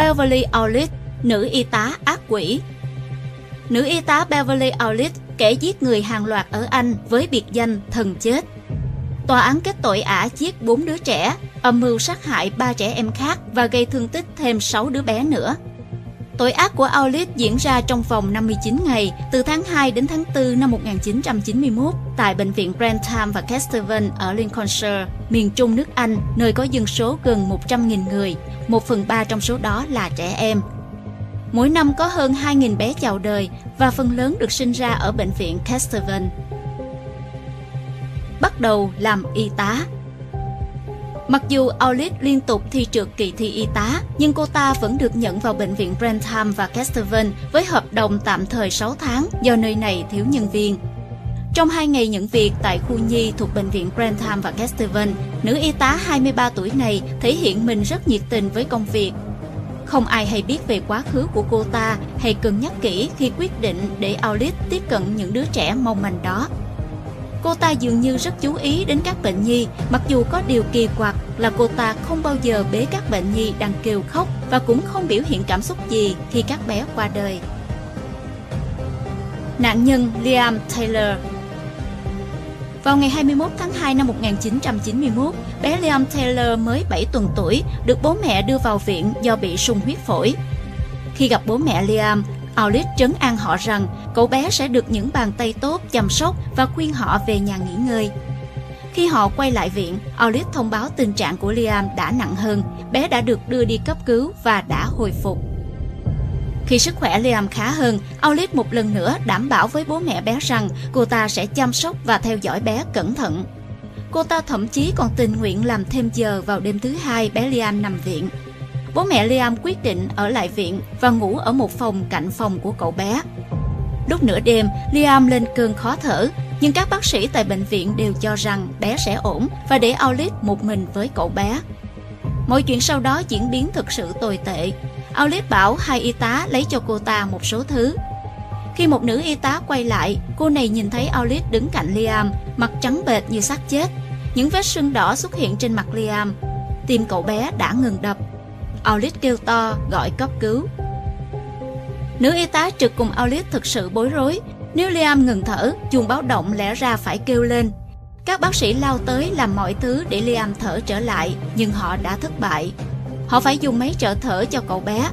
Beverly Aulit, nữ y tá ác quỷ. Nữ y tá Beverly Aulit kẻ giết người hàng loạt ở Anh với biệt danh thần chết. Tòa án kết tội ả giết 4 đứa trẻ, âm mưu sát hại 3 trẻ em khác và gây thương tích thêm 6 đứa bé nữa. Tội ác của Aulis diễn ra trong vòng 59 ngày, từ tháng 2 đến tháng 4 năm 1991 tại bệnh viện Grantham và Kesteven ở Lincolnshire, miền trung nước Anh, nơi có dân số gần 100.000 người, một phần ba trong số đó là trẻ em. Mỗi năm có hơn 2.000 bé chào đời và phần lớn được sinh ra ở bệnh viện Kesteven. Bắt đầu làm y tá Mặc dù Aulit liên tục thi trượt kỳ thi y tá, nhưng cô ta vẫn được nhận vào bệnh viện Brentham và Kesteven với hợp đồng tạm thời 6 tháng do nơi này thiếu nhân viên. Trong hai ngày nhận việc tại khu nhi thuộc bệnh viện Grantham và Kesteven, nữ y tá 23 tuổi này thể hiện mình rất nhiệt tình với công việc. Không ai hay biết về quá khứ của cô ta hay cân nhắc kỹ khi quyết định để Aulit tiếp cận những đứa trẻ mong manh đó. Cô ta dường như rất chú ý đến các bệnh nhi, mặc dù có điều kỳ quặc là cô ta không bao giờ bế các bệnh nhi đang kêu khóc và cũng không biểu hiện cảm xúc gì khi các bé qua đời. Nạn nhân Liam Taylor vào ngày 21 tháng 2 năm 1991, bé Liam Taylor mới 7 tuần tuổi được bố mẹ đưa vào viện do bị sung huyết phổi. Khi gặp bố mẹ Liam, Aulit trấn an họ rằng cậu bé sẽ được những bàn tay tốt chăm sóc và khuyên họ về nhà nghỉ ngơi. Khi họ quay lại viện, Aulit thông báo tình trạng của Liam đã nặng hơn, bé đã được đưa đi cấp cứu và đã hồi phục. Khi sức khỏe Liam khá hơn, Aulit một lần nữa đảm bảo với bố mẹ bé rằng cô ta sẽ chăm sóc và theo dõi bé cẩn thận. Cô ta thậm chí còn tình nguyện làm thêm giờ vào đêm thứ hai bé Liam nằm viện. Bố mẹ Liam quyết định ở lại viện và ngủ ở một phòng cạnh phòng của cậu bé. Lúc nửa đêm, Liam lên cơn khó thở, nhưng các bác sĩ tại bệnh viện đều cho rằng bé sẽ ổn và để Aulit một mình với cậu bé. Mọi chuyện sau đó diễn biến thực sự tồi tệ. Aulit bảo hai y tá lấy cho cô ta một số thứ. Khi một nữ y tá quay lại, cô này nhìn thấy Aulit đứng cạnh Liam, mặt trắng bệch như xác chết. Những vết sưng đỏ xuất hiện trên mặt Liam. Tim cậu bé đã ngừng đập Aulit kêu to gọi cấp cứu. Nữ y tá trực cùng Aulit thực sự bối rối. Nếu Liam ngừng thở, chuông báo động lẽ ra phải kêu lên. Các bác sĩ lao tới làm mọi thứ để Liam thở trở lại, nhưng họ đã thất bại. Họ phải dùng máy trợ thở cho cậu bé.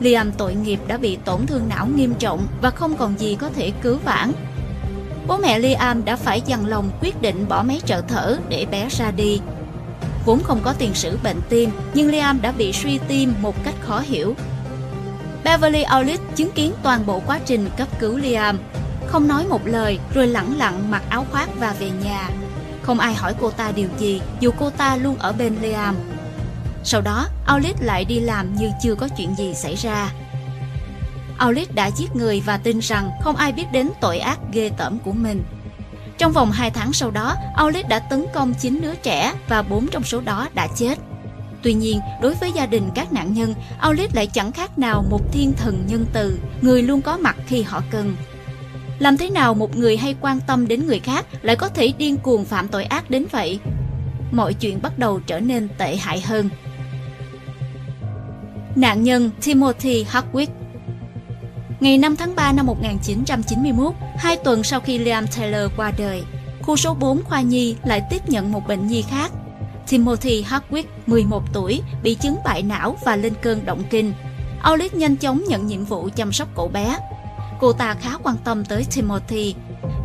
Liam tội nghiệp đã bị tổn thương não nghiêm trọng và không còn gì có thể cứu vãn. Bố mẹ Liam đã phải dằn lòng quyết định bỏ máy trợ thở để bé ra đi vốn không có tiền sử bệnh tim, nhưng Liam đã bị suy tim một cách khó hiểu. Beverly Aulit chứng kiến toàn bộ quá trình cấp cứu Liam, không nói một lời rồi lẳng lặng mặc áo khoác và về nhà. Không ai hỏi cô ta điều gì, dù cô ta luôn ở bên Liam. Sau đó, Aulit lại đi làm như chưa có chuyện gì xảy ra. Aulit đã giết người và tin rằng không ai biết đến tội ác ghê tởm của mình. Trong vòng 2 tháng sau đó, Aulet đã tấn công 9 đứa trẻ và 4 trong số đó đã chết. Tuy nhiên, đối với gia đình các nạn nhân, Aulet lại chẳng khác nào một thiên thần nhân từ, người luôn có mặt khi họ cần. Làm thế nào một người hay quan tâm đến người khác lại có thể điên cuồng phạm tội ác đến vậy? Mọi chuyện bắt đầu trở nên tệ hại hơn. Nạn nhân Timothy Hardwick Ngày 5 tháng 3 năm 1991, hai tuần sau khi Liam Taylor qua đời, khu số 4 khoa nhi lại tiếp nhận một bệnh nhi khác. Timothy Hardwick, 11 tuổi, bị chứng bại não và lên cơn động kinh. Aulis nhanh chóng nhận nhiệm vụ chăm sóc cậu bé. Cô ta khá quan tâm tới Timothy,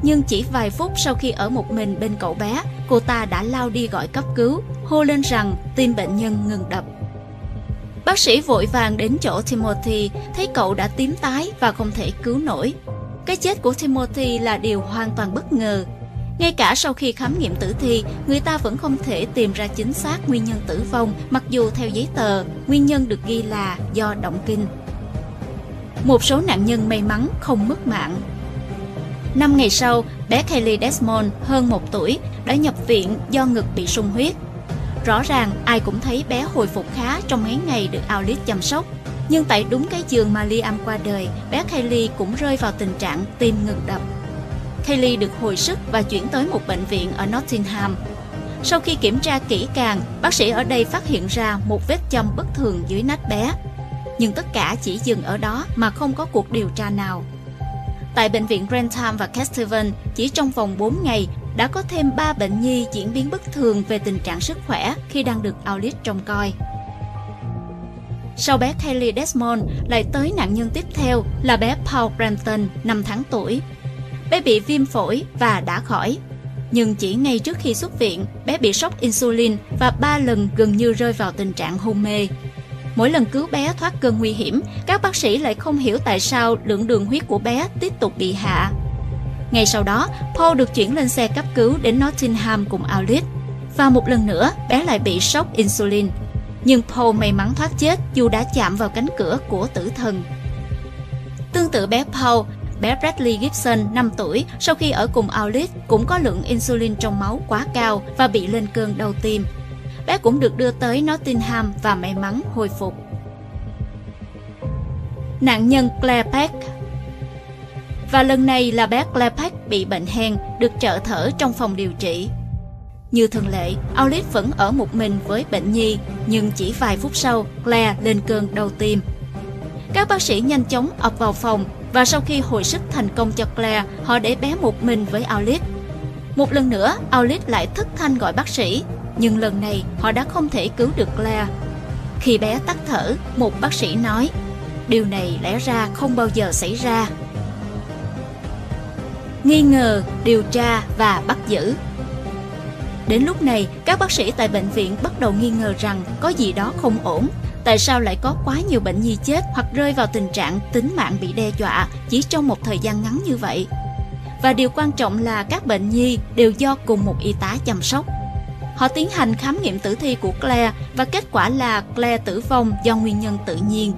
nhưng chỉ vài phút sau khi ở một mình bên cậu bé, cô ta đã lao đi gọi cấp cứu, hô lên rằng tim bệnh nhân ngừng đập. Bác sĩ vội vàng đến chỗ Timothy, thấy cậu đã tím tái và không thể cứu nổi. Cái chết của Timothy là điều hoàn toàn bất ngờ. Ngay cả sau khi khám nghiệm tử thi, người ta vẫn không thể tìm ra chính xác nguyên nhân tử vong, mặc dù theo giấy tờ, nguyên nhân được ghi là do động kinh. Một số nạn nhân may mắn không mất mạng. Năm ngày sau, bé Kelly Desmond, hơn một tuổi, đã nhập viện do ngực bị sung huyết. Rõ ràng ai cũng thấy bé hồi phục khá trong mấy ngày được Alice chăm sóc. Nhưng tại đúng cái giường mà Liam qua đời, bé Kylie cũng rơi vào tình trạng tim ngừng đập. Kylie được hồi sức và chuyển tới một bệnh viện ở Nottingham. Sau khi kiểm tra kỹ càng, bác sĩ ở đây phát hiện ra một vết châm bất thường dưới nách bé. nhưng tất cả chỉ dừng ở đó mà không có cuộc điều tra nào. Tại bệnh viện Grantham và Kesteven, chỉ trong vòng 4 ngày đã có thêm 3 bệnh nhi diễn biến bất thường về tình trạng sức khỏe khi đang được Aulis trông coi. Sau bé Kelly Desmond lại tới nạn nhân tiếp theo là bé Paul Brampton, 5 tháng tuổi. Bé bị viêm phổi và đã khỏi. Nhưng chỉ ngay trước khi xuất viện, bé bị sốc insulin và ba lần gần như rơi vào tình trạng hôn mê. Mỗi lần cứu bé thoát cơn nguy hiểm, các bác sĩ lại không hiểu tại sao lượng đường huyết của bé tiếp tục bị hạ. Ngay sau đó, Paul được chuyển lên xe cấp cứu đến Nottingham cùng Alice. Và một lần nữa, bé lại bị sốc insulin. Nhưng Paul may mắn thoát chết dù đã chạm vào cánh cửa của tử thần. Tương tự bé Paul, bé Bradley Gibson 5 tuổi sau khi ở cùng Alice cũng có lượng insulin trong máu quá cao và bị lên cơn đau tim bé cũng được đưa tới Nottingham và may mắn hồi phục. Nạn nhân Claire Peck và lần này là bé Claire bị bệnh hen, được trợ thở trong phòng điều trị. Như thường lệ, Aulit vẫn ở một mình với bệnh nhi, nhưng chỉ vài phút sau, Claire lên cơn đau tim. Các bác sĩ nhanh chóng ập vào phòng và sau khi hồi sức thành công cho Claire, họ để bé một mình với Aulit. Một lần nữa, Aulit lại thất thanh gọi bác sĩ nhưng lần này họ đã không thể cứu được Claire. Khi bé tắt thở, một bác sĩ nói, điều này lẽ ra không bao giờ xảy ra. Nghi ngờ, điều tra và bắt giữ Đến lúc này, các bác sĩ tại bệnh viện bắt đầu nghi ngờ rằng có gì đó không ổn. Tại sao lại có quá nhiều bệnh nhi chết hoặc rơi vào tình trạng tính mạng bị đe dọa chỉ trong một thời gian ngắn như vậy? Và điều quan trọng là các bệnh nhi đều do cùng một y tá chăm sóc. Họ tiến hành khám nghiệm tử thi của Claire và kết quả là Claire tử vong do nguyên nhân tự nhiên.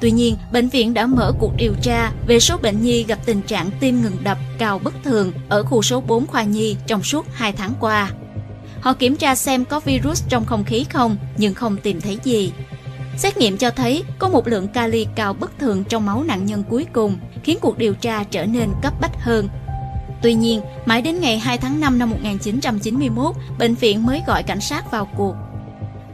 Tuy nhiên, bệnh viện đã mở cuộc điều tra về số bệnh nhi gặp tình trạng tim ngừng đập cao bất thường ở khu số 4 khoa nhi trong suốt 2 tháng qua. Họ kiểm tra xem có virus trong không khí không, nhưng không tìm thấy gì. Xét nghiệm cho thấy có một lượng kali cao bất thường trong máu nạn nhân cuối cùng, khiến cuộc điều tra trở nên cấp bách hơn Tuy nhiên, mãi đến ngày 2 tháng 5 năm 1991, bệnh viện mới gọi cảnh sát vào cuộc.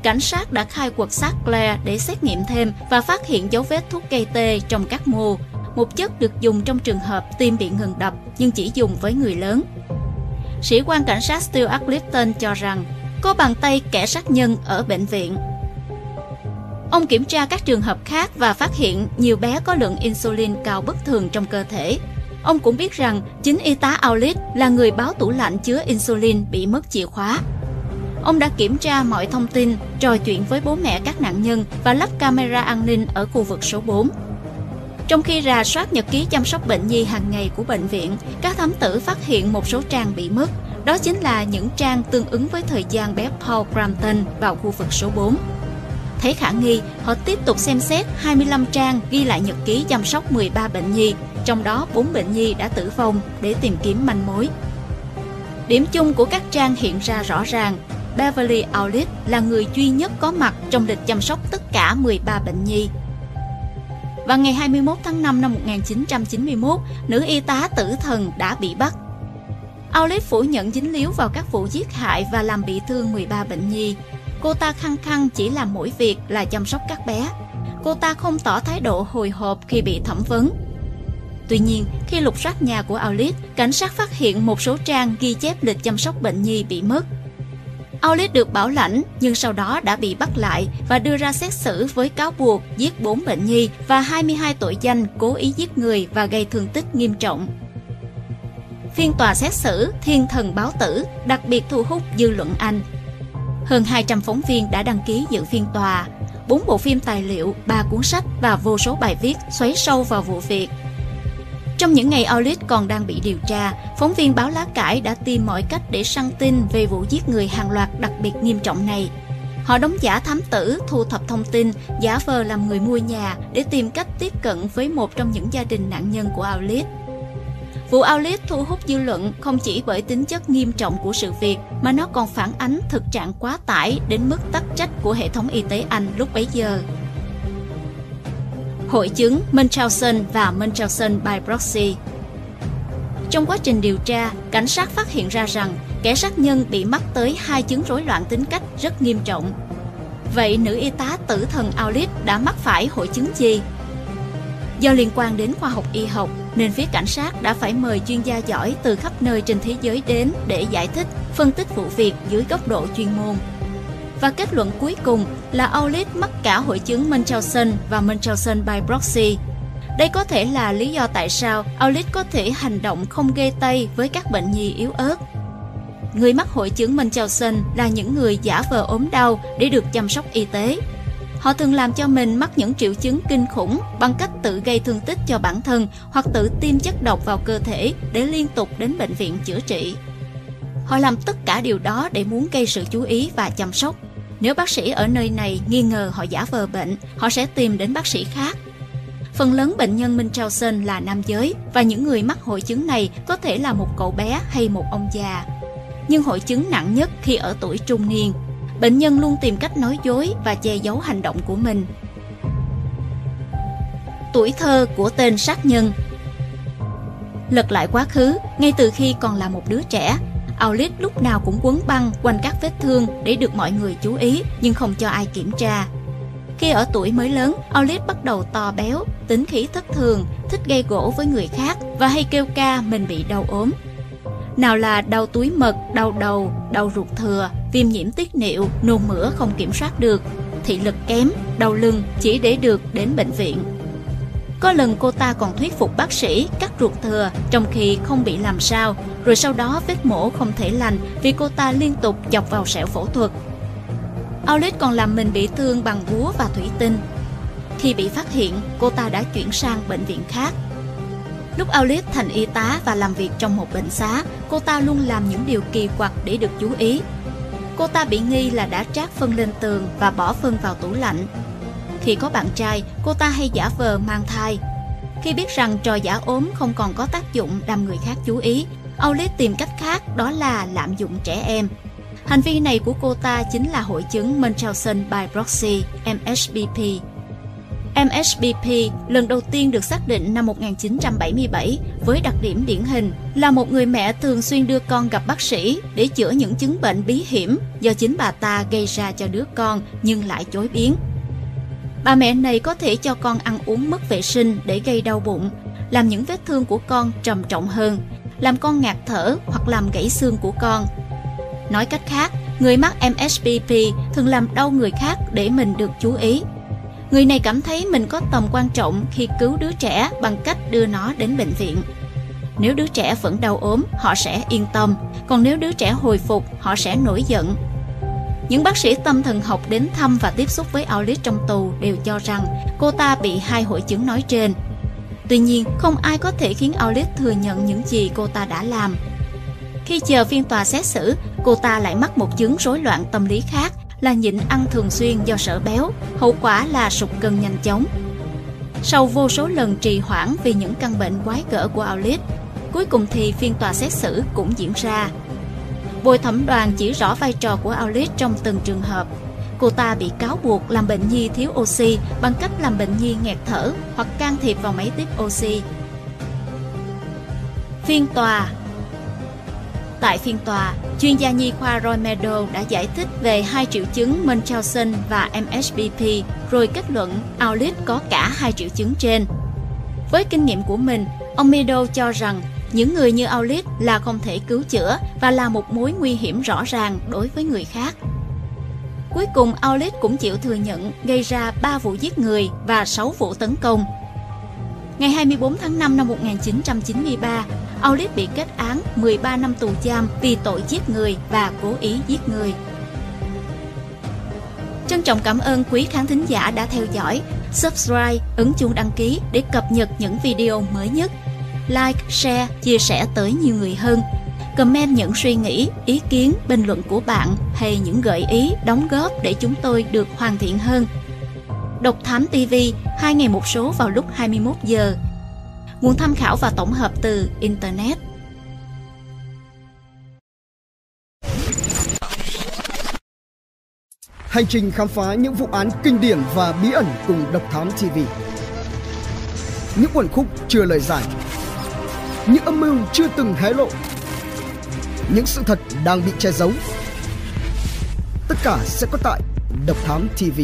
Cảnh sát đã khai quật xác Claire để xét nghiệm thêm và phát hiện dấu vết thuốc gây tê trong các mô, một chất được dùng trong trường hợp tim bị ngừng đập nhưng chỉ dùng với người lớn. Sĩ quan cảnh sát Stuart Clifton cho rằng có bàn tay kẻ sát nhân ở bệnh viện. Ông kiểm tra các trường hợp khác và phát hiện nhiều bé có lượng insulin cao bất thường trong cơ thể, Ông cũng biết rằng chính y tá Aulit là người báo tủ lạnh chứa insulin bị mất chìa khóa. Ông đã kiểm tra mọi thông tin, trò chuyện với bố mẹ các nạn nhân và lắp camera an ninh ở khu vực số 4. Trong khi rà soát nhật ký chăm sóc bệnh nhi hàng ngày của bệnh viện, các thám tử phát hiện một số trang bị mất. Đó chính là những trang tương ứng với thời gian bé Paul Crampton vào khu vực số 4. Thấy khả nghi, họ tiếp tục xem xét 25 trang ghi lại nhật ký chăm sóc 13 bệnh nhi trong đó 4 bệnh nhi đã tử vong để tìm kiếm manh mối. Điểm chung của các trang hiện ra rõ ràng, Beverly Aulit là người duy nhất có mặt trong lịch chăm sóc tất cả 13 bệnh nhi. Và ngày 21 tháng 5 năm 1991, nữ y tá tử thần đã bị bắt. Aulit phủ nhận dính líu vào các vụ giết hại và làm bị thương 13 bệnh nhi. Cô ta khăng khăng chỉ làm mỗi việc là chăm sóc các bé. Cô ta không tỏ thái độ hồi hộp khi bị thẩm vấn Tuy nhiên, khi lục soát nhà của Aulit, cảnh sát phát hiện một số trang ghi chép lịch chăm sóc bệnh nhi bị mất. Aulis được bảo lãnh nhưng sau đó đã bị bắt lại và đưa ra xét xử với cáo buộc giết 4 bệnh nhi và 22 tội danh cố ý giết người và gây thương tích nghiêm trọng. Phiên tòa xét xử Thiên thần báo tử đặc biệt thu hút dư luận Anh. Hơn 200 phóng viên đã đăng ký dự phiên tòa, 4 bộ phim tài liệu, 3 cuốn sách và vô số bài viết xoáy sâu vào vụ việc trong những ngày Aulit còn đang bị điều tra, phóng viên báo lá cải đã tìm mọi cách để săn tin về vụ giết người hàng loạt đặc biệt nghiêm trọng này. Họ đóng giả thám tử, thu thập thông tin, giả vờ làm người mua nhà để tìm cách tiếp cận với một trong những gia đình nạn nhân của Aulit. Vụ Aulit thu hút dư luận không chỉ bởi tính chất nghiêm trọng của sự việc mà nó còn phản ánh thực trạng quá tải đến mức tắc trách của hệ thống y tế Anh lúc bấy giờ. Hội chứng Munchausen và Munchausen by proxy. Trong quá trình điều tra, cảnh sát phát hiện ra rằng kẻ sát nhân bị mắc tới hai chứng rối loạn tính cách rất nghiêm trọng. Vậy nữ y tá tử thần Aulit đã mắc phải hội chứng gì? Do liên quan đến khoa học y học, nên phía cảnh sát đã phải mời chuyên gia giỏi từ khắp nơi trên thế giới đến để giải thích, phân tích vụ việc dưới góc độ chuyên môn. Và kết luận cuối cùng là Aulit mắc cả hội chứng Munchausen và Munchausen by proxy. Đây có thể là lý do tại sao Aulit có thể hành động không gây tay với các bệnh nhi yếu ớt. Người mắc hội chứng Munchausen là những người giả vờ ốm đau để được chăm sóc y tế. Họ thường làm cho mình mắc những triệu chứng kinh khủng bằng cách tự gây thương tích cho bản thân hoặc tự tiêm chất độc vào cơ thể để liên tục đến bệnh viện chữa trị. Họ làm tất cả điều đó để muốn gây sự chú ý và chăm sóc. Nếu bác sĩ ở nơi này nghi ngờ họ giả vờ bệnh, họ sẽ tìm đến bác sĩ khác. Phần lớn bệnh nhân Munchausen là nam giới và những người mắc hội chứng này có thể là một cậu bé hay một ông già. Nhưng hội chứng nặng nhất khi ở tuổi trung niên. Bệnh nhân luôn tìm cách nói dối và che giấu hành động của mình. Tuổi thơ của tên sát nhân Lật lại quá khứ, ngay từ khi còn là một đứa trẻ, Aulit lúc nào cũng quấn băng quanh các vết thương để được mọi người chú ý nhưng không cho ai kiểm tra. Khi ở tuổi mới lớn, Aulit bắt đầu to béo, tính khí thất thường, thích gây gỗ với người khác và hay kêu ca mình bị đau ốm. Nào là đau túi mật, đau đầu, đau ruột thừa, viêm nhiễm tiết niệu, nôn mửa không kiểm soát được, thị lực kém, đau lưng chỉ để được đến bệnh viện. Có lần cô ta còn thuyết phục bác sĩ cắt ruột thừa trong khi không bị làm sao, rồi sau đó vết mổ không thể lành vì cô ta liên tục chọc vào sẹo phẫu thuật. Aulit còn làm mình bị thương bằng búa và thủy tinh. Khi bị phát hiện, cô ta đã chuyển sang bệnh viện khác. Lúc Aulit thành y tá và làm việc trong một bệnh xá, cô ta luôn làm những điều kỳ quặc để được chú ý. Cô ta bị nghi là đã trát phân lên tường và bỏ phân vào tủ lạnh, khi có bạn trai, cô ta hay giả vờ mang thai. Khi biết rằng trò giả ốm không còn có tác dụng làm người khác chú ý, aulet tìm cách khác đó là lạm dụng trẻ em. Hành vi này của cô ta chính là hội chứng Munchausen by proxy, MSBP. MSBP lần đầu tiên được xác định năm 1977 với đặc điểm điển hình là một người mẹ thường xuyên đưa con gặp bác sĩ để chữa những chứng bệnh bí hiểm do chính bà ta gây ra cho đứa con nhưng lại chối biến. Bà mẹ này có thể cho con ăn uống mất vệ sinh để gây đau bụng, làm những vết thương của con trầm trọng hơn, làm con ngạt thở hoặc làm gãy xương của con. Nói cách khác, người mắc MSPP thường làm đau người khác để mình được chú ý. Người này cảm thấy mình có tầm quan trọng khi cứu đứa trẻ bằng cách đưa nó đến bệnh viện. Nếu đứa trẻ vẫn đau ốm, họ sẽ yên tâm, còn nếu đứa trẻ hồi phục, họ sẽ nổi giận những bác sĩ tâm thần học đến thăm và tiếp xúc với Alice trong tù đều cho rằng cô ta bị hai hội chứng nói trên. Tuy nhiên, không ai có thể khiến Alice thừa nhận những gì cô ta đã làm. Khi chờ phiên tòa xét xử, cô ta lại mắc một chứng rối loạn tâm lý khác là nhịn ăn thường xuyên do sợ béo, hậu quả là sụt cân nhanh chóng. Sau vô số lần trì hoãn vì những căn bệnh quái gở của Alice, cuối cùng thì phiên tòa xét xử cũng diễn ra. Bồi thẩm đoàn chỉ rõ vai trò của Aulit trong từng trường hợp. Cô ta bị cáo buộc làm bệnh nhi thiếu oxy bằng cách làm bệnh nhi nghẹt thở hoặc can thiệp vào máy tiếp oxy. Phiên tòa Tại phiên tòa, chuyên gia nhi khoa Roy Meadow đã giải thích về hai triệu chứng Munchausen và MSBP, rồi kết luận Aulit có cả hai triệu chứng trên. Với kinh nghiệm của mình, ông Meadow cho rằng những người như Aulit là không thể cứu chữa và là một mối nguy hiểm rõ ràng đối với người khác. Cuối cùng Aulit cũng chịu thừa nhận gây ra 3 vụ giết người và 6 vụ tấn công. Ngày 24 tháng 5 năm 1993, Aulit bị kết án 13 năm tù giam vì tội giết người và cố ý giết người. Trân trọng cảm ơn quý khán thính giả đã theo dõi. Subscribe, ấn chuông đăng ký để cập nhật những video mới nhất like, share, chia sẻ tới nhiều người hơn. Comment những suy nghĩ, ý kiến, bình luận của bạn hay những gợi ý, đóng góp để chúng tôi được hoàn thiện hơn. Độc Thám TV, hai ngày một số vào lúc 21 giờ. Nguồn tham khảo và tổng hợp từ Internet. Hành trình khám phá những vụ án kinh điển và bí ẩn cùng Độc Thám TV. Những quần khúc chưa lời giải những âm mưu chưa từng hé lộ, những sự thật đang bị che giấu tất cả sẽ có tại Độc Thám TV.